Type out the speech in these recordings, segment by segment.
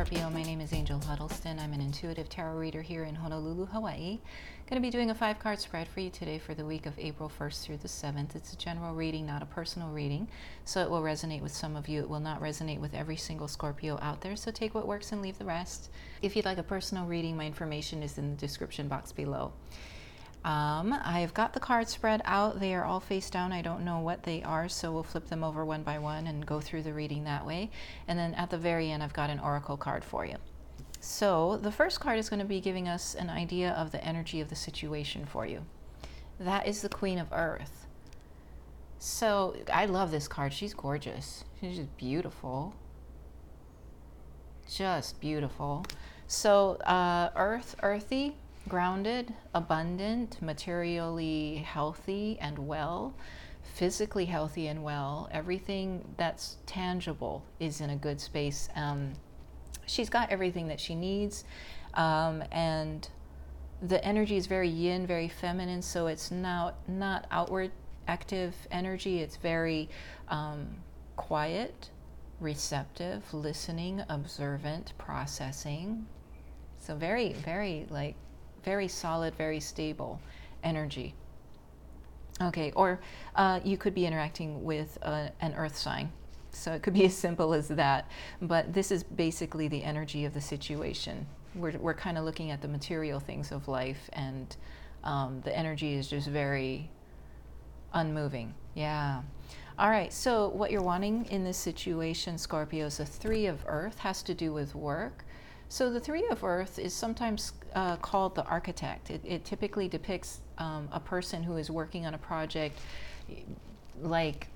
Scorpio. My name is Angel Huddleston. I'm an intuitive tarot reader here in Honolulu, Hawaii. Going to be doing a five card spread for you today for the week of April 1st through the 7th. It's a general reading, not a personal reading, so it will resonate with some of you. It will not resonate with every single Scorpio out there, so take what works and leave the rest. If you'd like a personal reading, my information is in the description box below. Um, I've got the cards spread out. They are all face down. I don't know what they are, so we'll flip them over one by one and go through the reading that way. And then at the very end, I've got an oracle card for you. So the first card is going to be giving us an idea of the energy of the situation for you. That is the Queen of Earth. So I love this card. She's gorgeous. She's just beautiful. Just beautiful. So uh, Earth, earthy, grounded, abundant, materially healthy and well, physically healthy and well. Everything that's tangible is in a good space. Um, she's got everything that she needs, um, and the energy is very yin, very feminine. So it's not not outward active energy. It's very um, quiet, receptive, listening, observant, processing. So very, very like very solid, very stable energy. Okay, or uh, you could be interacting with a, an earth sign. So it could be as simple as that. But this is basically the energy of the situation. We're, we're kind of looking at the material things of life, and um, the energy is just very unmoving. Yeah. All right, so what you're wanting in this situation, Scorpio, is a three of earth, has to do with work. So the Three of Earth is sometimes uh, called the architect. It, it typically depicts um, a person who is working on a project, like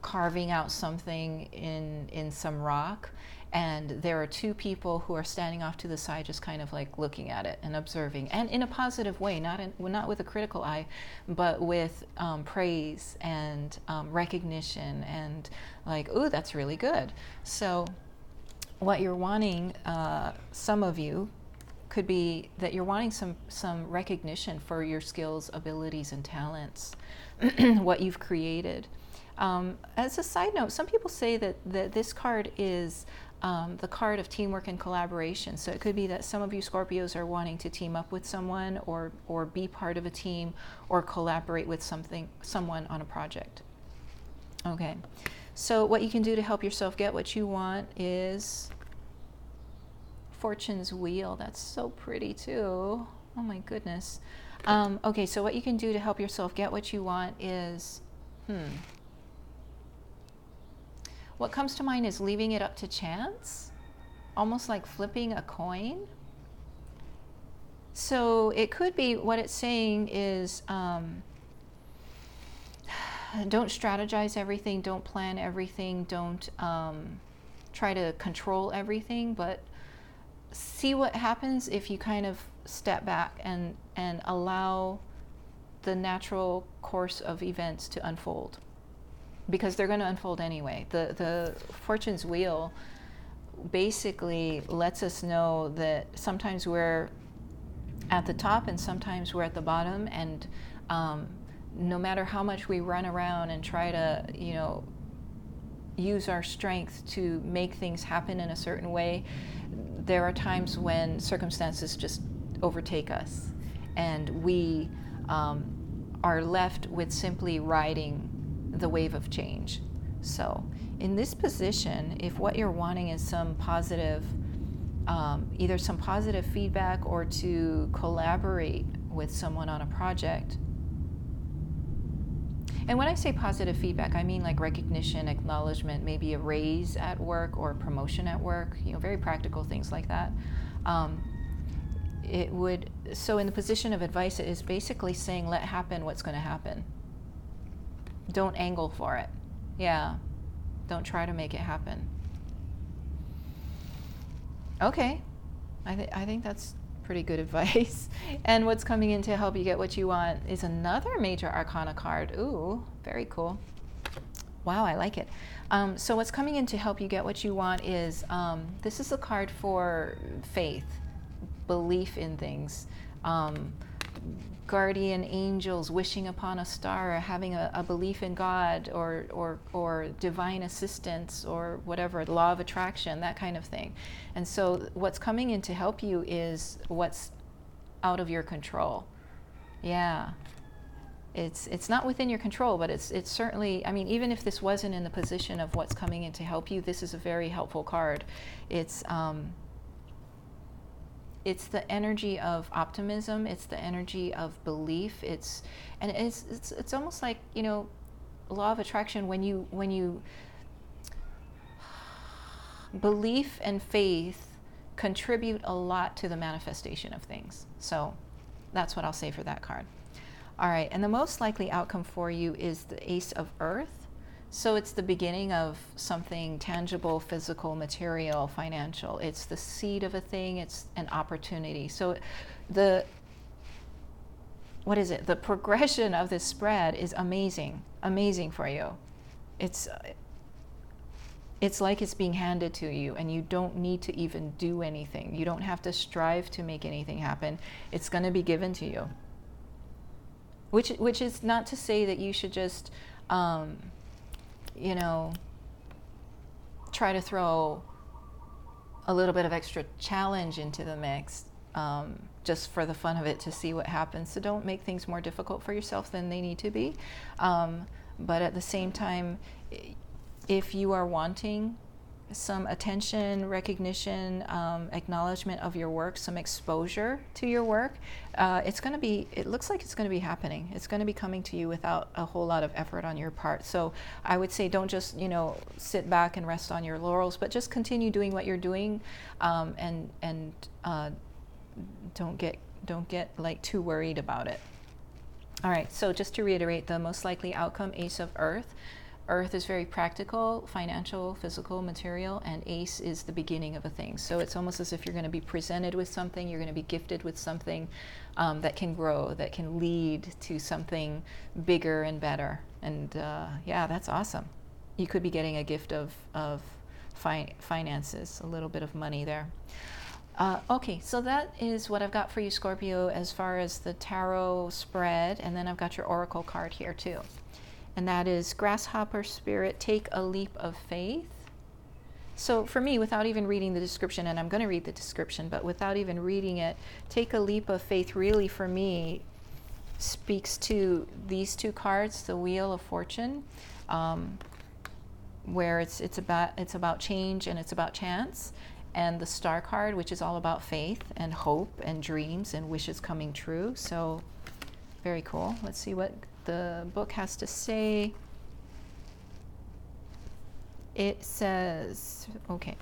carving out something in in some rock, and there are two people who are standing off to the side, just kind of like looking at it and observing, and in a positive way, not in, not with a critical eye, but with um, praise and um, recognition and like, oh, that's really good. So what you're wanting, uh, some of you, could be that you're wanting some some recognition for your skills, abilities, and talents, what you've created. Um, as a side note, some people say that, that this card is um, the card of teamwork and collaboration. So it could be that some of you Scorpios are wanting to team up with someone, or or be part of a team, or collaborate with something someone on a project. Okay. So what you can do to help yourself get what you want is Fortune's Wheel. That's so pretty too. Oh my goodness. Um, okay, so what you can do to help yourself get what you want is, hmm. What comes to mind is leaving it up to chance, almost like flipping a coin. So it could be what it's saying is um, don't strategize everything, don't plan everything, don't um, try to control everything, but see what happens if you kind of step back and, and allow the natural course of events to unfold because they're going to unfold anyway. The, the fortune's wheel basically lets us know that sometimes we're at the top and sometimes we're at the bottom and um, no matter how much we run around and try to, you know, use our strength to make things happen in a certain way, there are times when circumstances just overtake us and we um, are left with simply riding the wave of change. So, in this position, if what you're wanting is some positive, um, either some positive feedback or to collaborate with someone on a project, and when I say positive feedback, I mean like recognition, acknowledgement, maybe a raise at work or a promotion at work, you know, very practical things like that. Um, it would, so in the position of advice, it is basically saying, let happen what's going to happen. Don't angle for it. Yeah. Don't try to make it happen. Okay. I, th- I think that's pretty good advice. and what's coming in to help you get what you want is another major arcana card. Ooh, very cool. Wow, I like it. Um, so, what's coming in to help you get what you want is um, this is a card for faith, belief in things, um, guardian angels wishing upon a star or having a, a, belief in God or, or, or divine assistance or whatever, law of attraction, that kind of thing. And so what's coming in to help you is what's out of your control. Yeah. It's, it's not within your control, but it's, it's certainly, I mean, even if this wasn't in the position of what's coming in to help you, this is a very helpful card. It's, um, it's the energy of optimism it's the energy of belief it's and it's it's, it's almost like you know law of attraction when you when you belief and faith contribute a lot to the manifestation of things. So that's what i'll say for that card. All right and the most likely outcome for you is the ace of earth so it's the beginning of something tangible, physical, material, financial. It's the seed of a thing, it's an opportunity. So the what is it? The progression of this spread is amazing, amazing for you. It's it's like it's being handed to you and you don't need to even do anything. You don't have to strive to make anything happen. It's going to be given to you. Which which is not to say that you should just um, you know, try to throw a little bit of extra challenge into the mix um, just for the fun of it to see what happens. So don't make things more difficult for yourself than they need to be. Um, but at the same time, if you are wanting some attention, recognition, um, acknowledgement of your work, some exposure to your work, uh, it's going to be, it looks like it's going to be happening. It's going to be coming to you without a whole lot of effort on your part. So I would say don't just, you know, sit back and rest on your laurels, but just continue doing what you're doing um, and, and uh, don't get, don't get like too worried about it. All right, so just to reiterate, the most likely outcome, Ace of Earth. Earth is very practical, financial, physical, material, and Ace is the beginning of a thing. So it's almost as if you're going to be presented with something, you're going to be gifted with something um, that can grow, that can lead to something bigger and better. And uh, yeah, that's awesome. You could be getting a gift of, of fi- finances, a little bit of money there. Uh, okay, so that is what I've got for you, Scorpio, as far as the tarot spread, and then I've got your oracle card here too and that is grasshopper spirit, take a leap of faith. So, for me, without even reading the description, and I'm going to read the description, but without even reading it, take a leap of faith really for me speaks to these two cards the Wheel of Fortune. Um, where it's it's about it's about change and it's about chance and the star card which is all about faith and hope and dreams and wishes coming true so very cool let's see what the book has to say. It says, okay,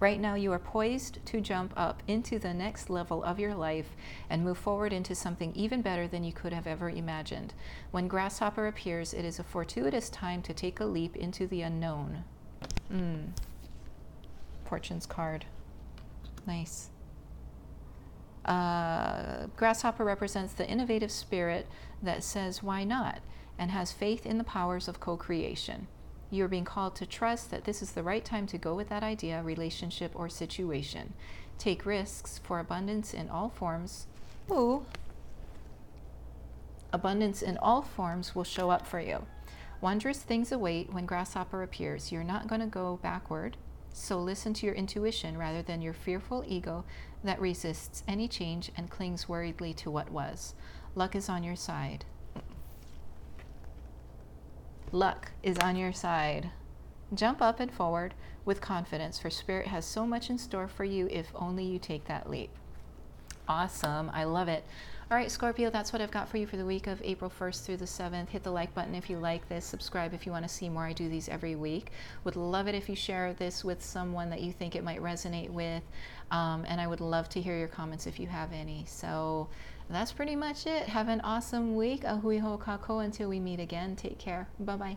right now you are poised to jump up into the next level of your life and move forward into something even better than you could have ever imagined. When Grasshopper appears, it is a fortuitous time to take a leap into the unknown. Mm. Fortune's card. Nice. Uh, grasshopper represents the innovative spirit that says, why not? and has faith in the powers of co creation. You are being called to trust that this is the right time to go with that idea, relationship, or situation. Take risks for abundance in all forms. Ooh. Abundance in all forms will show up for you. Wondrous things await when Grasshopper appears. You're not going to go backward. So listen to your intuition rather than your fearful ego that resists any change and clings worriedly to what was. Luck is on your side. Luck is on your side. Jump up and forward with confidence, for Spirit has so much in store for you if only you take that leap. Awesome. I love it. All right, Scorpio, that's what I've got for you for the week of April 1st through the 7th. Hit the like button if you like this. Subscribe if you want to see more. I do these every week. Would love it if you share this with someone that you think it might resonate with. Um, and I would love to hear your comments if you have any. So that's pretty much it. Have an awesome week. Ahui ho kako until we meet again. Take care. Bye bye.